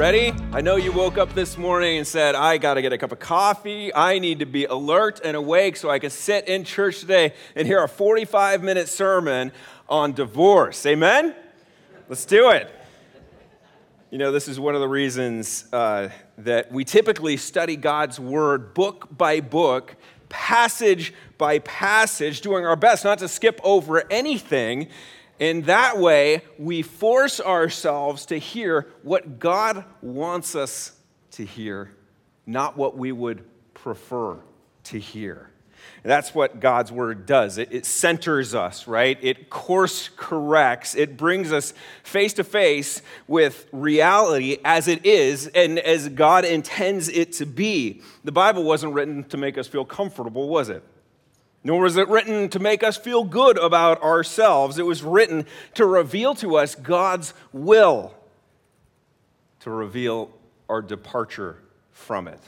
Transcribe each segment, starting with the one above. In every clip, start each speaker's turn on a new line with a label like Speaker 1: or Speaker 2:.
Speaker 1: ready? I know you woke up this morning and said, I got to get a cup of coffee. I need to be alert and awake so I can sit in church today and hear a 45 minute sermon on divorce. Amen? Let's do it. You know, this is one of the reasons uh, that we typically study God's Word book by book, passage by passage, doing our best not to skip over anything in that way, we force ourselves to hear what God wants us to hear, not what we would prefer to hear. And that's what God's word does. It, it centers us, right? It course corrects. It brings us face to face with reality as it is and as God intends it to be. The Bible wasn't written to make us feel comfortable, was it? Nor was it written to make us feel good about ourselves. It was written to reveal to us God's will, to reveal our departure from it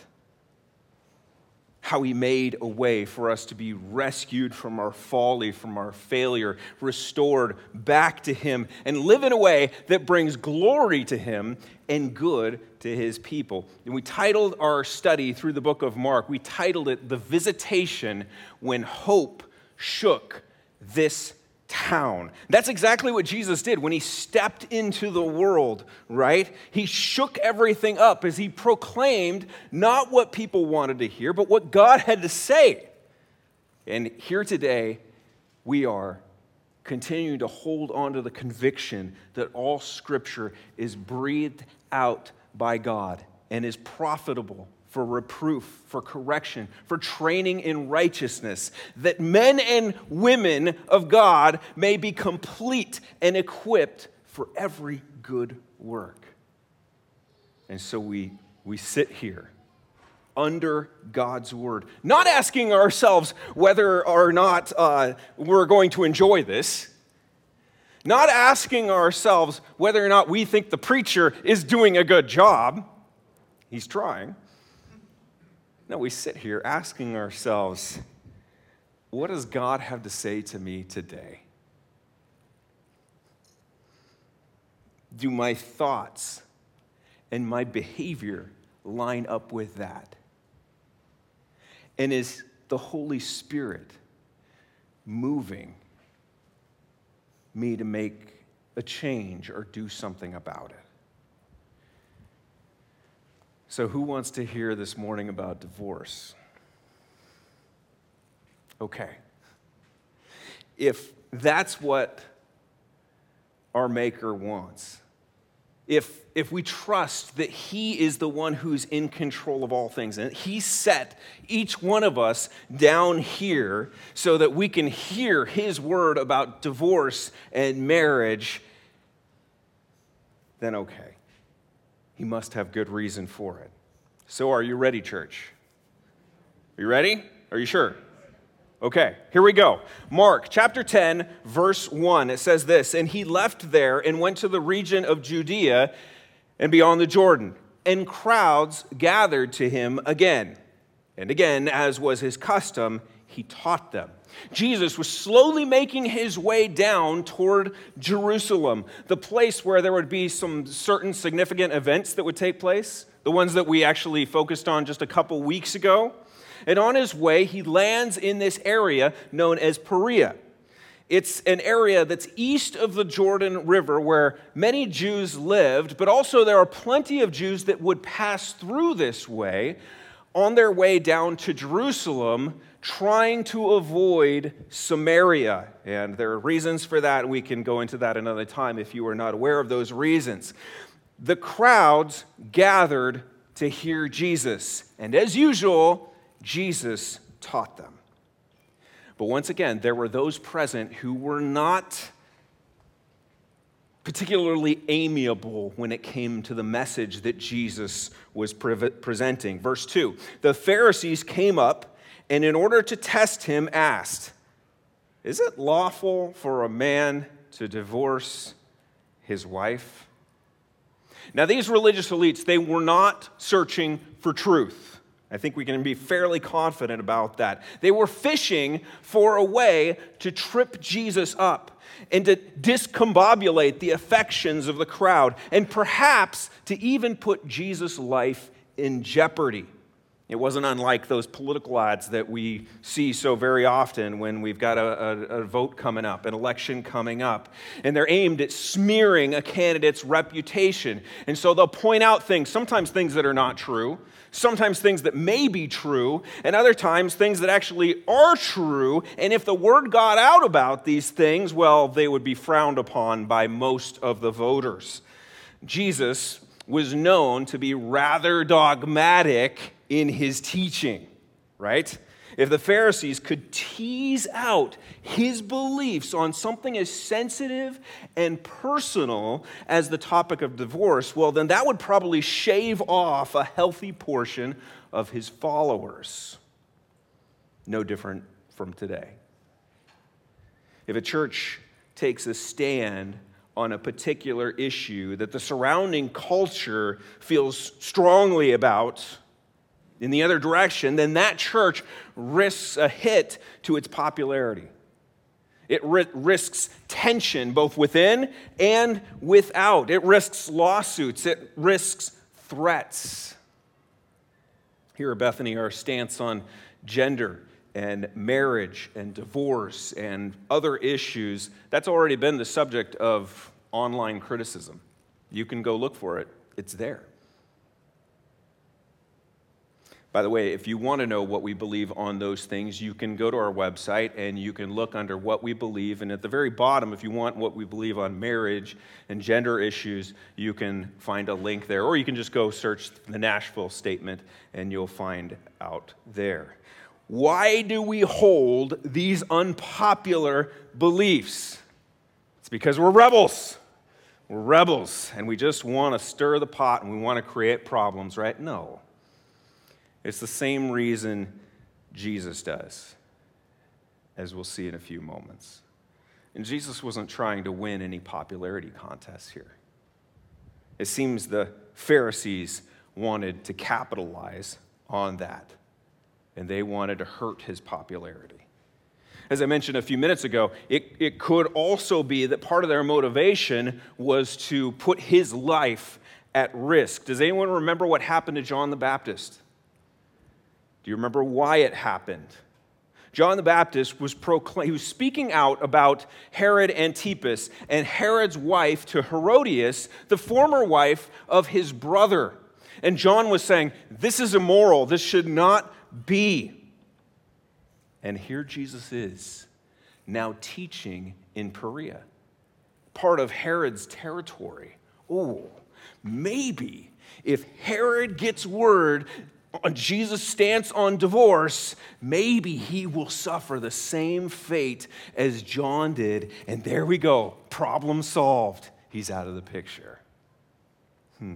Speaker 1: how he made a way for us to be rescued from our folly, from our failure, restored back to him, and live in a way that brings glory to him and good to his people. And we titled our study through the book of Mark, we titled it The Visitation When Hope Shook This town. That's exactly what Jesus did when he stepped into the world, right? He shook everything up as he proclaimed not what people wanted to hear, but what God had to say. And here today, we are continuing to hold on to the conviction that all scripture is breathed out by God and is profitable for reproof, for correction, for training in righteousness, that men and women of God may be complete and equipped for every good work. And so we, we sit here under God's word, not asking ourselves whether or not uh, we're going to enjoy this. Not asking ourselves whether or not we think the preacher is doing a good job. He's trying. No, we sit here asking ourselves, what does God have to say to me today? Do my thoughts and my behavior line up with that? And is the Holy Spirit moving me to make a change or do something about it? So, who wants to hear this morning about divorce? Okay. If that's what our Maker wants, if, if we trust that He is the one who's in control of all things, and He set each one of us down here so that we can hear His word about divorce and marriage, then okay. He must have good reason for it. So, are you ready, church? Are you ready? Are you sure? Okay, here we go. Mark chapter 10, verse 1. It says this And he left there and went to the region of Judea and beyond the Jordan. And crowds gathered to him again. And again, as was his custom, he taught them. Jesus was slowly making his way down toward Jerusalem, the place where there would be some certain significant events that would take place, the ones that we actually focused on just a couple weeks ago. And on his way, he lands in this area known as Perea. It's an area that's east of the Jordan River where many Jews lived, but also there are plenty of Jews that would pass through this way on their way down to Jerusalem trying to avoid Samaria. And there are reasons for that. We can go into that another time if you are not aware of those reasons. The crowds gathered to hear Jesus. And as usual, Jesus taught them. But once again, there were those present who were not particularly amiable when it came to the message that Jesus was pre- presenting. Verse 2 The Pharisees came up and in order to test him, asked, Is it lawful for a man to divorce his wife? Now, these religious elites, they were not searching for truth. I think we can be fairly confident about that. They were fishing for a way to trip Jesus up and to discombobulate the affections of the crowd, and perhaps to even put Jesus' life in jeopardy. It wasn't unlike those political ads that we see so very often when we've got a, a, a, vote coming up, an election coming up. And they're aimed at smearing a candidate's reputation. And so they'll point out things, sometimes things that are not true, sometimes things that may be true, and other times things that actually are true. And if the word got out about these things, well, they would be frowned upon by most of the voters. Jesus was known to be rather dogmatic in his teaching, right? If the Pharisees could tease out his beliefs on something as sensitive and personal as the topic of divorce, well, then that would probably shave off a healthy portion of his followers. No different from today. If a church takes a stand on a particular issue that the surrounding culture feels strongly about, in the other direction, then that church risks a hit to its popularity. It risks tension both within and without. It risks lawsuits. It risks threats. Here at Bethany, our stance on gender and marriage and divorce and other issues, that's already been the subject of online criticism. You can go look for it, it's there. By the way, if you want to know what we believe on those things, you can go to our website and you can look under what we believe. And at the very bottom, if you want what we believe on marriage and gender issues, you can find a link there. Or you can just go search the Nashville Statement and you'll find out there. Why do we hold these unpopular beliefs? It's because we're rebels. We're rebels and we just want to stir the pot and we want to create problems, right? No. It's the same reason Jesus does, as we'll see in a few moments. And Jesus wasn't trying to win any popularity contests here. It seems the Pharisees wanted to capitalize on that, and they wanted to hurt his popularity. As I mentioned a few minutes ago, it, it could also be that part of their motivation was to put his life at risk. Does anyone remember what happened to John the Baptist? Do you remember why it happened? John the Baptist was proclaim- he was speaking out about Herod Antipas and Herod's wife to Herodias, the former wife of his brother. And John was saying, This is immoral. This should not be. And here Jesus is, now teaching in Perea, part of Herod's territory. Oh, maybe if Herod gets word Jesus' stance on divorce, maybe he will suffer the same fate as John did. And there we go, problem solved. He's out of the picture. Hmm.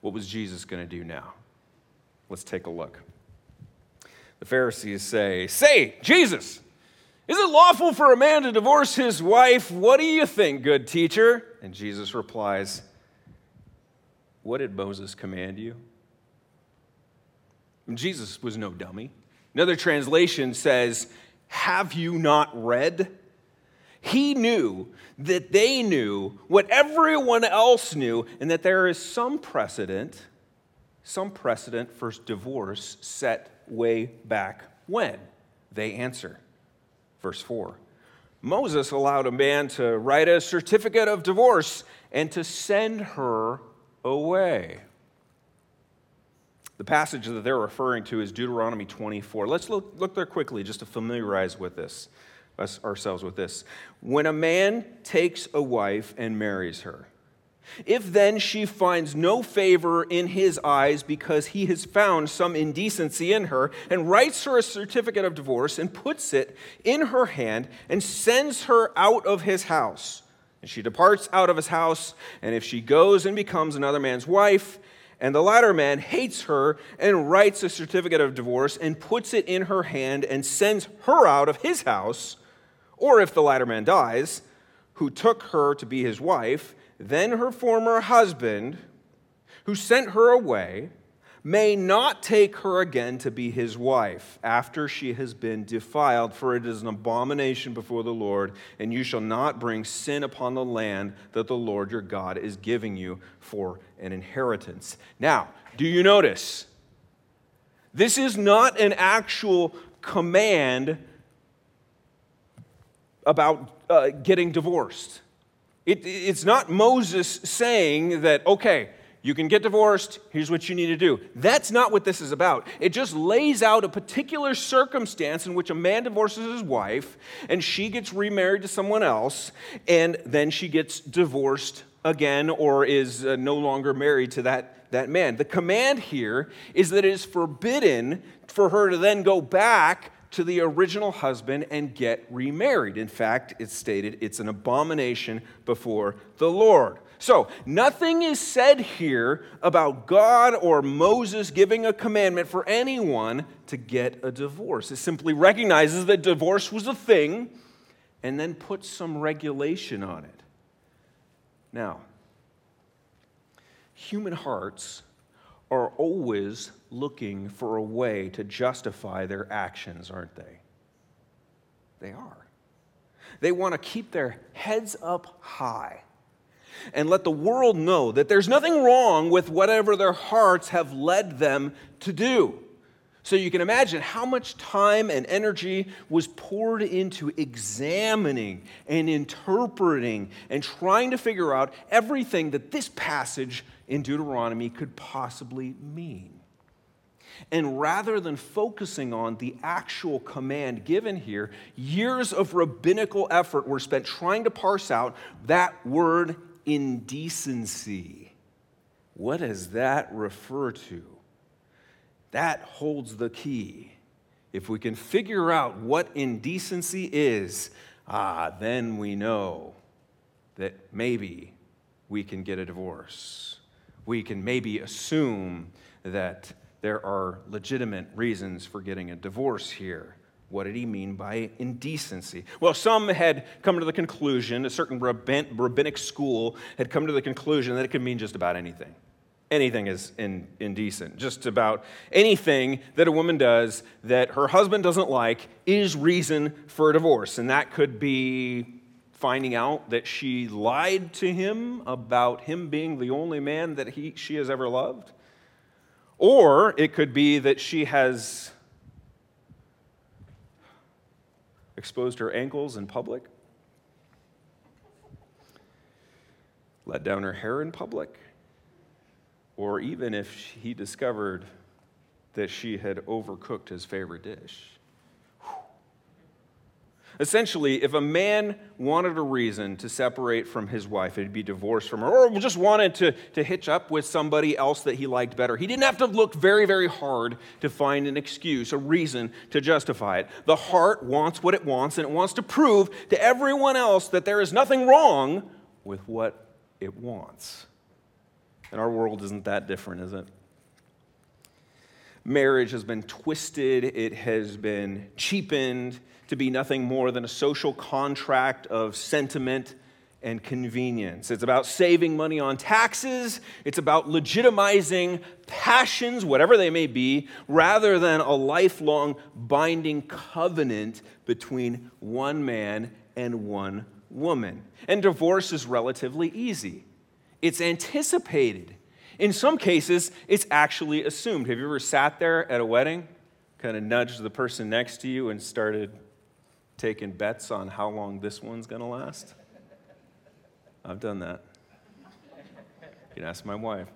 Speaker 1: What was Jesus going to do now? Let's take a look. The Pharisees say, Say, Jesus, is it lawful for a man to divorce his wife? What do you think, good teacher? And Jesus replies, What did Moses command you? Jesus was no dummy. Another translation says, Have you not read? He knew that they knew what everyone else knew, and that there is some precedent, some precedent for divorce set way back when. They answer. Verse 4 Moses allowed a man to write a certificate of divorce and to send her away. The passage that they're referring to is Deuteronomy 24. Let's look, look there quickly just to familiarize with this, us, ourselves with this. When a man takes a wife and marries her, if then she finds no favor in his eyes because he has found some indecency in her, and writes her a certificate of divorce and puts it in her hand and sends her out of his house, and she departs out of his house, and if she goes and becomes another man's wife, and the latter man hates her and writes a certificate of divorce and puts it in her hand and sends her out of his house. Or if the latter man dies, who took her to be his wife, then her former husband, who sent her away, may not take her again to be his wife after she has been defiled, for it is an abomination before the Lord, and you shall not bring sin upon the land that the Lord your God is giving you for an inheritance. Now, do you notice? This is not an actual command about uh, getting divorced. It, it's not Moses saying that, okay, you can get divorced. Here's what you need to do. That's not what this is about. It just lays out a particular circumstance in which a man divorces his wife and she gets remarried to someone else and then she gets divorced again or is uh, no longer married to that, that man. The command here is that it is forbidden for her to then go back to the original husband and get remarried. In fact, it's stated it's an abomination before the Lord. So, nothing is said here about God or Moses giving a commandment for anyone to get a divorce. It simply recognizes that divorce was a thing and then puts some regulation on it. Now, human hearts are always looking for a way to justify their actions, aren't they? They are. They want to keep their heads up high and let the world know that there's nothing wrong with whatever their hearts have led them to do. So you can imagine how much time and energy was poured into examining and interpreting and trying to figure out everything that this passage in Deuteronomy could possibly mean. And rather than focusing on the actual command given here, years of rabbinical effort were spent trying to parse out that word indecency. What does that refer to? That holds the key. If we can figure out what indecency is, ah, then we know that maybe we can get a divorce. We can maybe assume that there are legitimate reasons for getting a divorce here. What did he mean by indecency? Well, some had come to the conclusion, a certain rabbinic school had come to the conclusion that it could mean just about anything. Anything is in, indecent. Just about anything that a woman does that her husband doesn't like is reason for a divorce. And that could be finding out that she lied to him about him being the only man that he, she has ever loved. Or it could be that she has exposed her ankles in public, let down her hair in public, or even if he discovered that she had overcooked his favorite dish. Essentially, if a man wanted a reason to separate from his wife, it'd be divorced from her, or just wanted to, to hitch up with somebody else that he liked better, he didn't have to look very, very hard to find an excuse, a reason to justify it. The heart wants what it wants, and it wants to prove to everyone else that there is nothing wrong with what it wants. And our world isn't that different, is it? Marriage has been twisted, it has been cheapened to be nothing more than a social contract of sentiment and convenience. It's about saving money on taxes. It's about legitimizing passions, whatever they may be, rather than a lifelong binding covenant between one man and one woman. And divorce is relatively easy, it's anticipated. In some cases, it's actually assumed. Have you ever sat there at a wedding, kind of nudged the person next to you, and started taking bets on how long this one's going to last? I've done that. You can ask my wife.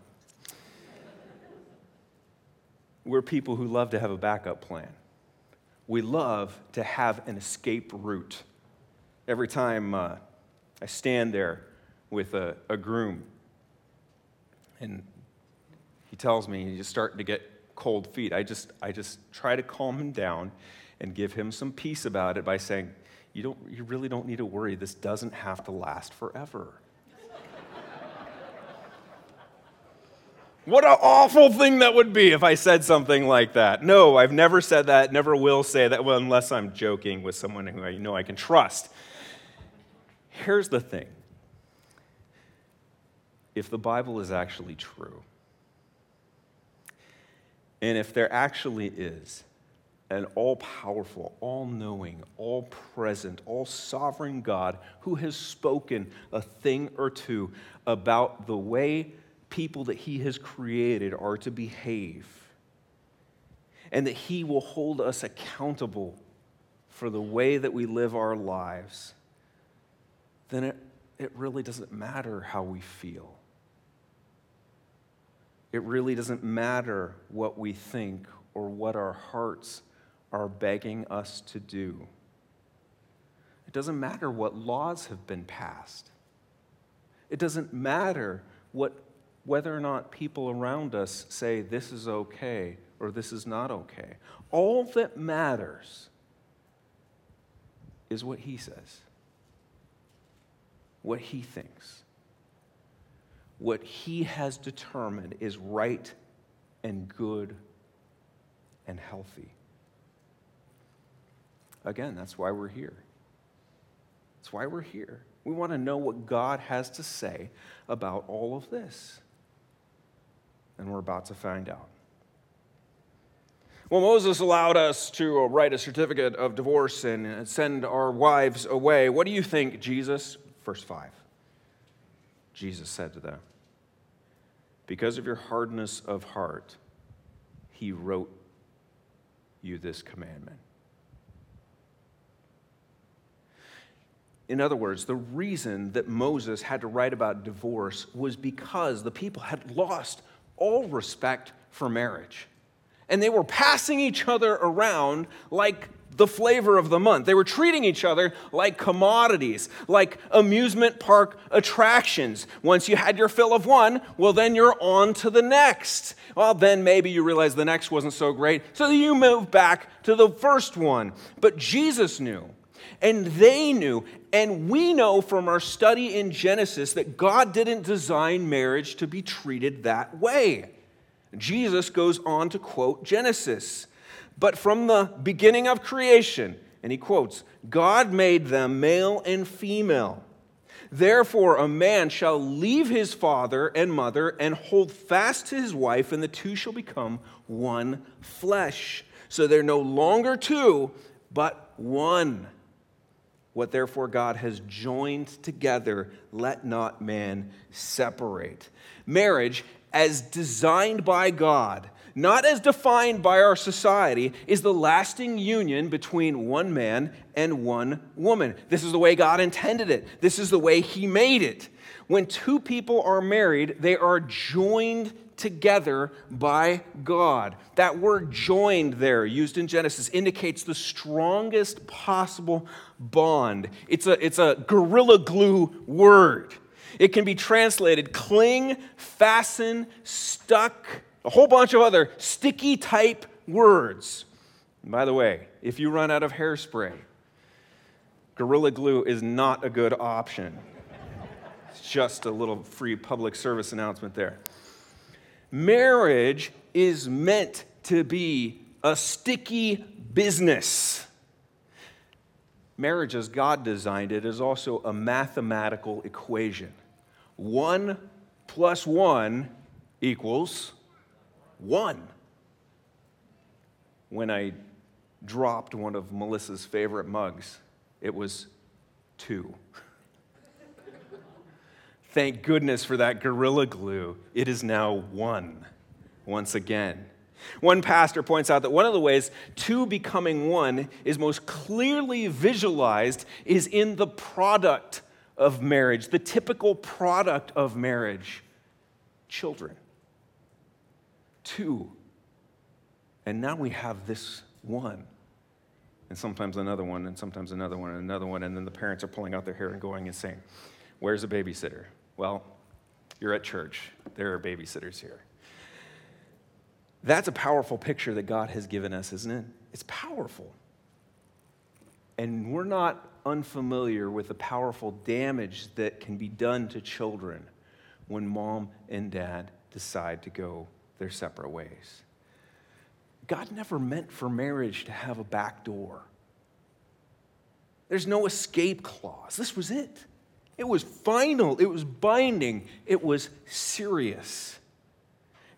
Speaker 1: We're people who love to have a backup plan. We love to have an escape route. Every time uh, I stand there with a, a groom and tells me he's starting to get cold feet, I just, I just try to calm him down and give him some peace about it by saying, you, don't, you really don't need to worry. This doesn't have to last forever. What an awful thing that would be if I said something like that. No, I've never said that, never will say that, well, unless I'm joking with someone who I know I can trust. Here's the thing if the Bible is actually true, And if there actually is an all powerful, all knowing, all present, all sovereign God who has spoken a thing or two about the way people that he has created are to behave, and that he will hold us accountable for the way that we live our lives, then it, it really doesn't matter how we feel. It really doesn't matter what we think or what our hearts are begging us to do. It doesn't matter what laws have been passed. It doesn't matter what, whether or not people around us say this is okay or this is not okay. All that matters is what he says, what he thinks, what he has determined is right and good and healthy. Again, that's why we're here. That's why we're here. We want to know what God has to say about all of this. And we're about to find out. Well, Moses allowed us to uh, write a certificate of divorce and uh, send our wives away. What do you think, Jesus? Verse 5. Jesus said to them, Because of your hardness of heart, he wrote you this commandment. In other words, the reason that Moses had to write about divorce was because the people had lost all respect for marriage. And they were passing each other around like the flavor of the month. They were treating each other like commodities, like amusement park attractions. Once you had your fill of one, well, then you're on to the next. Well, then maybe you realize the next wasn't so great, so you move back to the first one. But Jesus knew and they knew. And we know from our study in Genesis that God didn't design marriage to be treated that way. Jesus goes on to quote Genesis. But from the beginning of creation, and he quotes, God made them male and female. Therefore, a man shall leave his father and mother and hold fast to his wife, and the two shall become one flesh. So they're no longer two, but one. What therefore God has joined together, let not man separate. Marriage, as designed by God, not as defined by our society, is the lasting union between one man and one woman. This is the way God intended it, this is the way He made it. When two people are married, they are joined together by God. That word joined there, used in Genesis, indicates the strongest possible bond. It's a, it's a gorilla glue word. It can be translated cling, fasten, stuck, a whole bunch of other sticky type words. And by the way, if you run out of hairspray, Gorilla Glue is not a good option. It's just a little free public service announcement there. Marriage is meant to be a sticky business. Marriage, as God designed it, is also a mathematical equation. One plus one equals one. When I dropped one of Melissa's favorite mugs, it was two. Thank goodness for that Gorilla Glue. It is now one once again. One pastor points out that one of the ways two becoming one is most clearly visualized is in the product of marriage, the typical product of marriage children. Two. And now we have this one. And sometimes another one, and sometimes another one, and another one. And then the parents are pulling out their hair and going and saying, Where's a babysitter? Well, you're at church. There are babysitters here. That's a powerful picture that God has given us, isn't it? It's powerful. And we're not unfamiliar with the powerful damage that can be done to children when mom and dad decide to go their separate ways. God never meant for marriage to have a back door. There's no escape clause. This was it. It was final, it was binding, it was serious.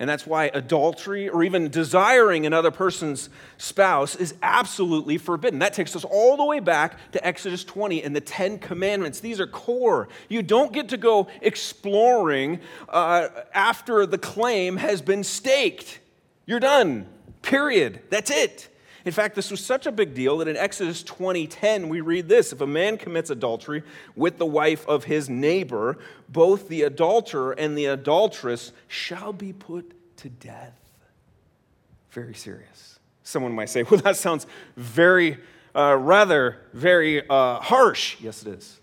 Speaker 1: And that's why adultery or even desiring another person's spouse is absolutely forbidden. That takes us all the way back to Exodus 20 and the Ten Commandments. These are core. You don't get to go exploring uh, after the claim has been staked. You're done. Period. That's it. In fact, this was such a big deal that in Exodus 20:10 we read this, if a man commits adultery with the wife of his neighbor, both the adulterer and the adulteress shall be put to death. Very serious. Someone might say, well, that sounds very, uh, rather, very uh, harsh. Yes, it is.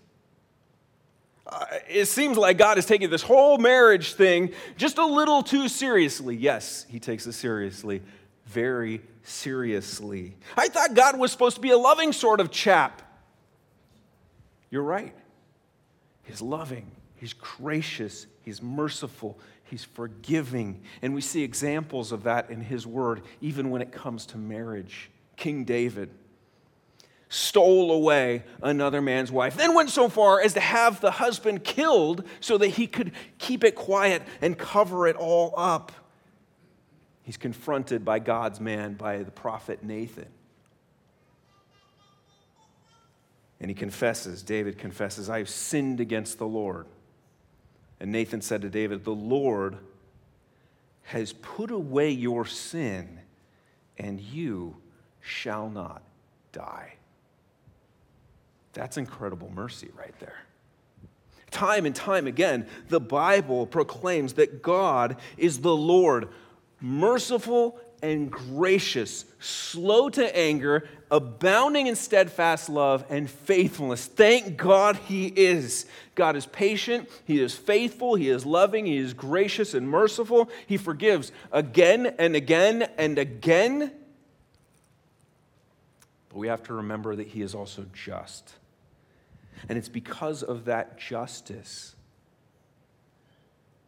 Speaker 1: Uh, it seems like God is taking this whole marriage thing just a little too seriously. Yes, He takes it seriously, very seriously. I thought God was supposed to be a loving sort of chap. You're right. He's loving, He's gracious, He's merciful, He's forgiving. And we see examples of that in His Word, even when it comes to marriage. King David stole away another man's wife, then went so far as to have the husband killed so that he could keep it quiet and cover it all up. He's confronted by God's man, by the prophet Nathan. And he confesses, David confesses, I have sinned against the Lord. And Nathan said to David, The Lord has put away your sin, and you shall not die. That's incredible mercy right there. Time and time again, the Bible proclaims that God is the Lord merciful and gracious, slow to anger, abounding in steadfast love and faithfulness. Thank God He is. God is patient, He is faithful, He is loving, He is gracious and merciful. He forgives again and again and again. But we have to remember that He is also just. And it's because of that justice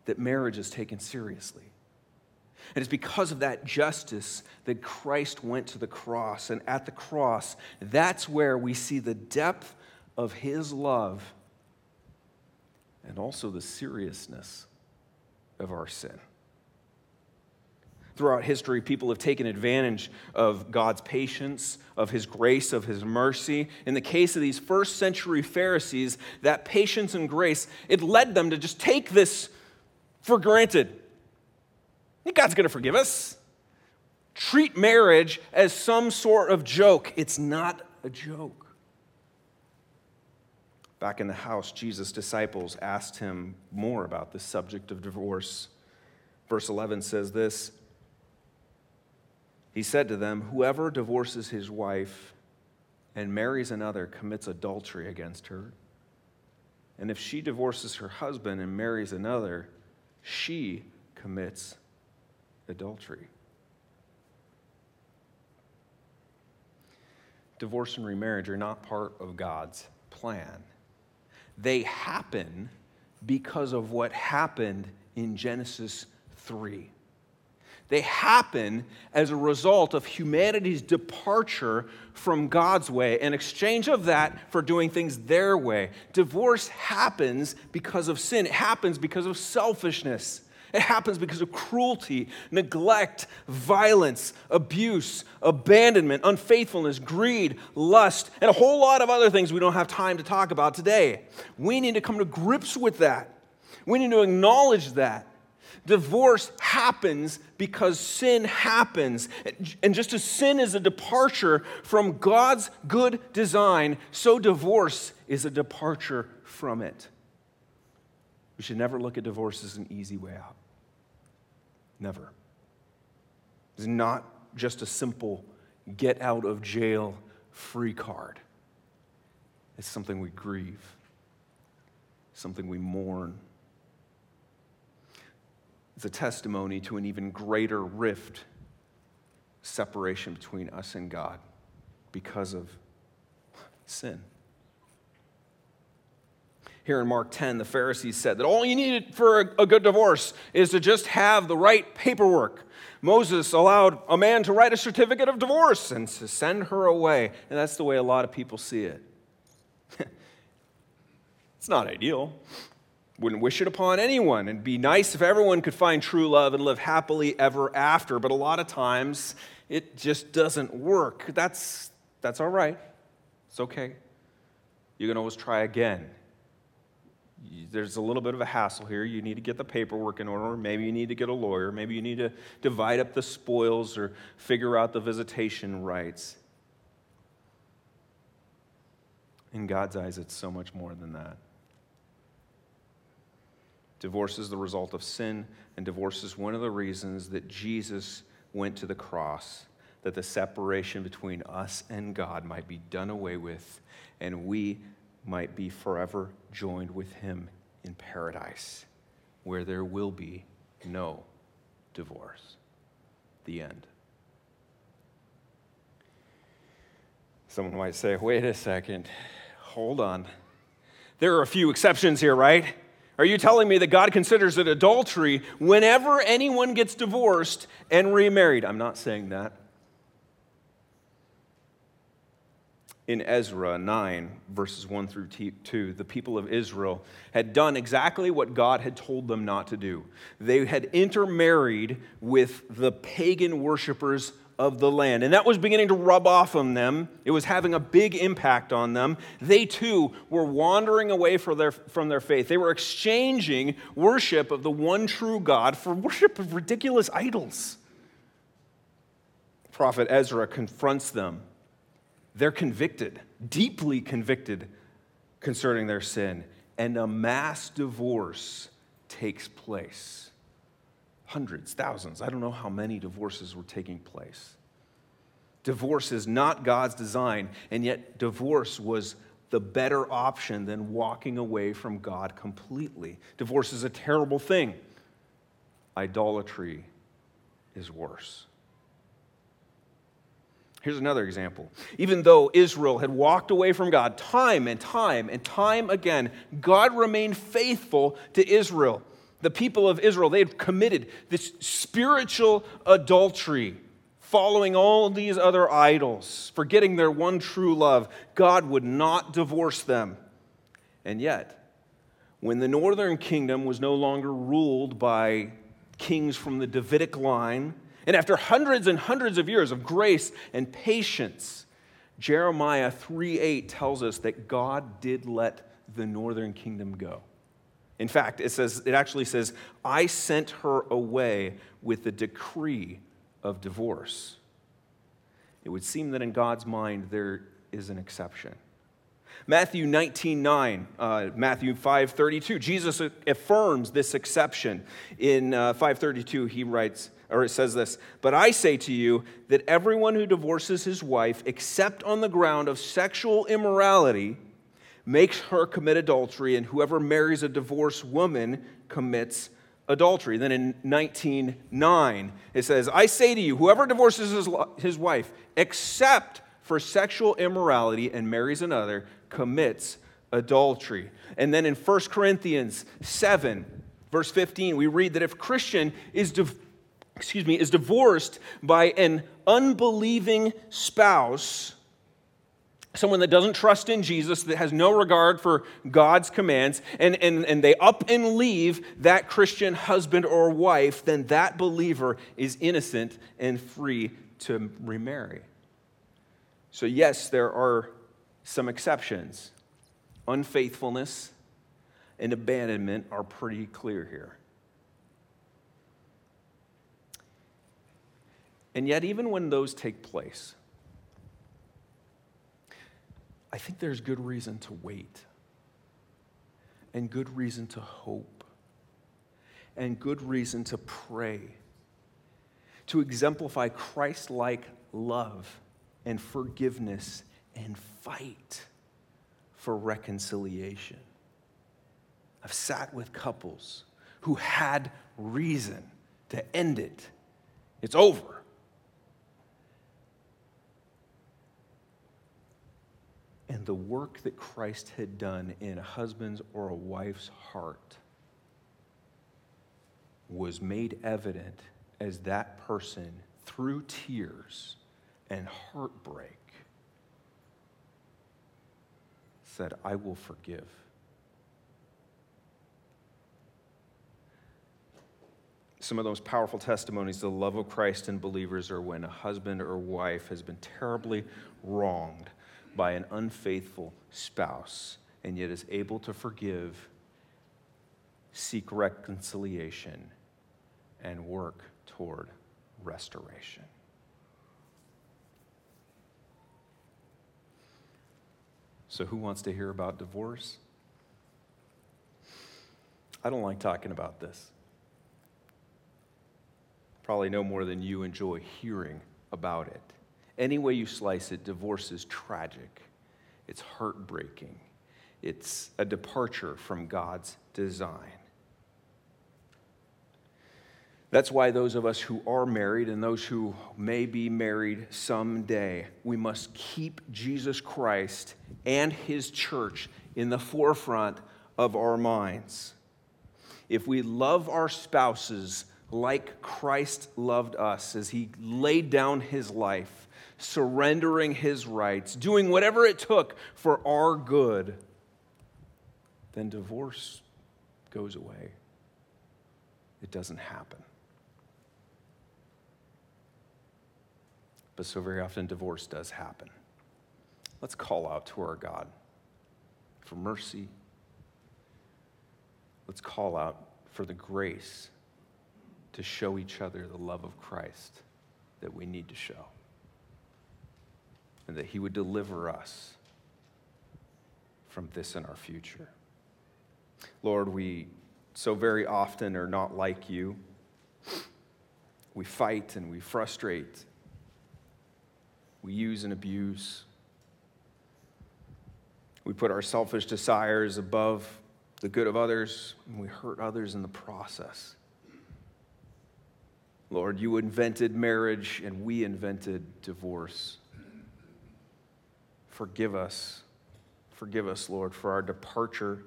Speaker 1: that marriage is taken seriously. And it's because of that justice that Christ went to the cross. And at the cross, that's where we see the depth of his love and also the seriousness of our sin. Throughout history, people have taken advantage of God's patience, of His grace, of His mercy. In the case of these first century Pharisees, that patience and grace, it led them to just take this for granted. God's going to forgive us. Treat marriage as some sort of joke. It's not a joke. Back in the house, Jesus' disciples asked him more about the subject of divorce. Verse 11 says this He said to them, Whoever divorces his wife and marries another commits adultery against her. And if she divorces her husband and marries another, she commits adultery. Divorce and remarriage are not part of God's plan. They happen because of what happened in Genesis 3. They happen as a result of humanity's departure from God's way, in exchange of that for doing things their way. Divorce happens because of sin, it happens because of selfishness. It happens because of cruelty, neglect, violence, abuse, abandonment, unfaithfulness, greed, lust, and a whole lot of other things we don't have time to talk about today. We need to come to grips with that. We need to acknowledge that. Divorce happens because sin happens. And just as sin is a departure from God's good design, so divorce is a departure from it. We should never look at divorce as an easy way out. Never. It's not just a simple get out of jail free card. It's something we grieve, something we mourn. It's a testimony to an even greater rift, separation between us and God because of sin. Here in Mark 10, the Pharisees said that all you need for a good divorce is to just have the right paperwork. Moses allowed a man to write a certificate of divorce and to send her away. And that's the way a lot of people see it. it's not ideal. Wouldn't wish it upon anyone. It'd be nice if everyone could find true love and live happily ever after, but a lot of times it just doesn't work. That's, that's all right. It's okay. You can always try again. There's a little bit of a hassle here. You need to get the paperwork in order. Maybe you need to get a lawyer. Maybe you need to divide up the spoils or figure out the visitation rights. In God's eyes, it's so much more than that. Divorce is the result of sin, and divorce is one of the reasons that Jesus went to the cross, that the separation between us and God might be done away with, and we might be forever joined with Him in paradise, where there will be no divorce. The end. Someone might say, wait a second hold on. There are a few exceptions here, right? Are you telling me that God considers it adultery whenever anyone gets divorced and remarried? I'm not saying that. In Ezra 9, verses 1 through 2, the people of Israel had done exactly what God had told them not to do. They had intermarried with the pagan worshippers of the land. And that was beginning to rub off on them. It was having a big impact on them. They too were wandering away from their, from their faith. They were exchanging worship of the one true God for worship of ridiculous idols. Prophet Ezra confronts them. They're convicted, deeply convicted concerning their sin, and a mass divorce takes place hundreds, thousands. I don't know how many divorces were taking place. Divorce is not God's design, and yet divorce was the better option than walking away from God completely. Divorce is a terrible thing. Idolatry is worse. Here's another example. Even though Israel had walked away from God time and time and time again, God remained faithful to Israel the people of Israel, they had committed this spiritual adultery, following all these other idols, forgetting their one true love. God would not divorce them. And yet, when the northern kingdom was no longer ruled by kings from the Davidic line, and after hundreds and hundreds of years of grace and patience, Jeremiah 3:8 tells us that God did let the northern kingdom go. In fact, it says it actually says, "I sent her away with the decree of divorce." It would seem that in God's mind there is an exception. Matthew 19, 9, uh, Matthew 5, 32, Jesus affirms this exception. In uh, 532, he writes, or it says this, but I say to you that everyone who divorces his wife, except on the ground of sexual immorality, makes her commit adultery, and whoever marries a divorced woman commits adultery. Then in 19:9 it says, "I say to you, whoever divorces his, his wife except for sexual immorality and marries another commits adultery." And then in 1 Corinthians 7 verse 15 we read that if Christian is excuse me is divorced by an unbelieving spouse, someone that doesn't trust in Jesus, that has no regard for God's commands, and, and, and they up and leave that Christian husband or wife, then that believer is innocent and free to remarry. So, yes, there are some exceptions. Unfaithfulness and abandonment are pretty clear here. And yet, even when those take place, I think there's good reason to wait, and good reason to hope, and good reason to pray, to exemplify Christ like love and forgiveness and fight for reconciliation. I've sat with couples who had reason to end it. It's over. And the work that Christ had done in a husband's or a wife's heart was made evident as that person, through tears and heartbreak, said, I will forgive. some of those powerful testimonies the love of Christ in believers are when a husband or wife has been terribly wronged by an unfaithful spouse and yet is able to forgive, seek reconciliation, and work toward restoration. So, who wants to hear about divorce? I don't like talking about this. Probably no more than you enjoy hearing about it. Any way you slice it, divorce is tragic, it's heartbreaking, it's a departure from God's design. That's why those of us who are married and those who may be married someday, we must keep Jesus Christ and his church in the forefront of our minds. If we love our spouses like Christ loved us as he laid down his life, surrendering his rights, doing whatever it took for our good, then divorce goes away. It doesn't happen. but so very often divorce does happen. Let's call out to our God for mercy. Let's call out for the grace to show each other the love of Christ that we need to show. And that He would deliver us from this in our future. Lord, we so very often are not like you. We fight and we frustrate we use and abuse. We put our selfish desires above the good of others, and we hurt others in the process. Lord, you invented marriage, and we invented divorce. Forgive us. Forgive us, Lord, for our departure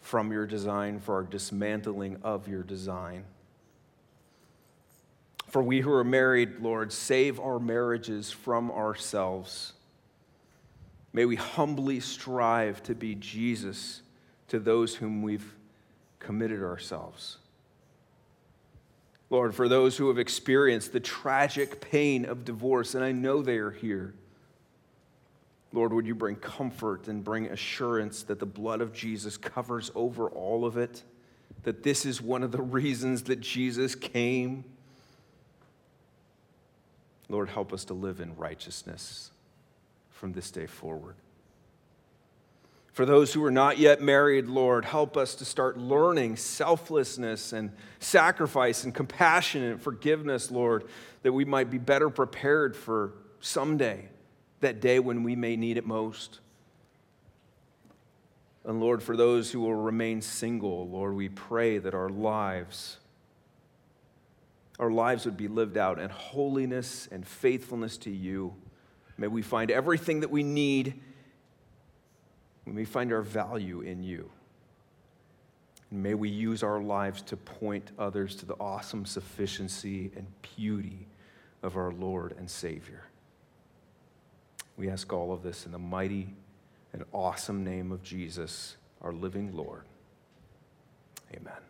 Speaker 1: from your design, for our dismantling of your design. For we who are married, Lord, save our marriages from ourselves. May we humbly strive to be Jesus to those whom we've committed ourselves. Lord, for those who have experienced the tragic pain of divorce, and I know they are here, Lord, would you bring comfort and bring assurance that the blood of Jesus covers over all of it, that this is one of the reasons that Jesus came Lord, help us to live in righteousness from this day forward. For those who are not yet married, Lord, help us to start learning selflessness and sacrifice and compassion and forgiveness, Lord, that we might be better prepared for someday, that day when we may need it most. And Lord, for those who will remain single, Lord, we pray that our lives our lives would be lived out in holiness and faithfulness to you. May we find everything that we need. May we find our value in you. And may we use our lives to point others to the awesome sufficiency and beauty of our Lord and Savior. We ask all of this in the mighty and awesome name of Jesus, our living Lord. Amen.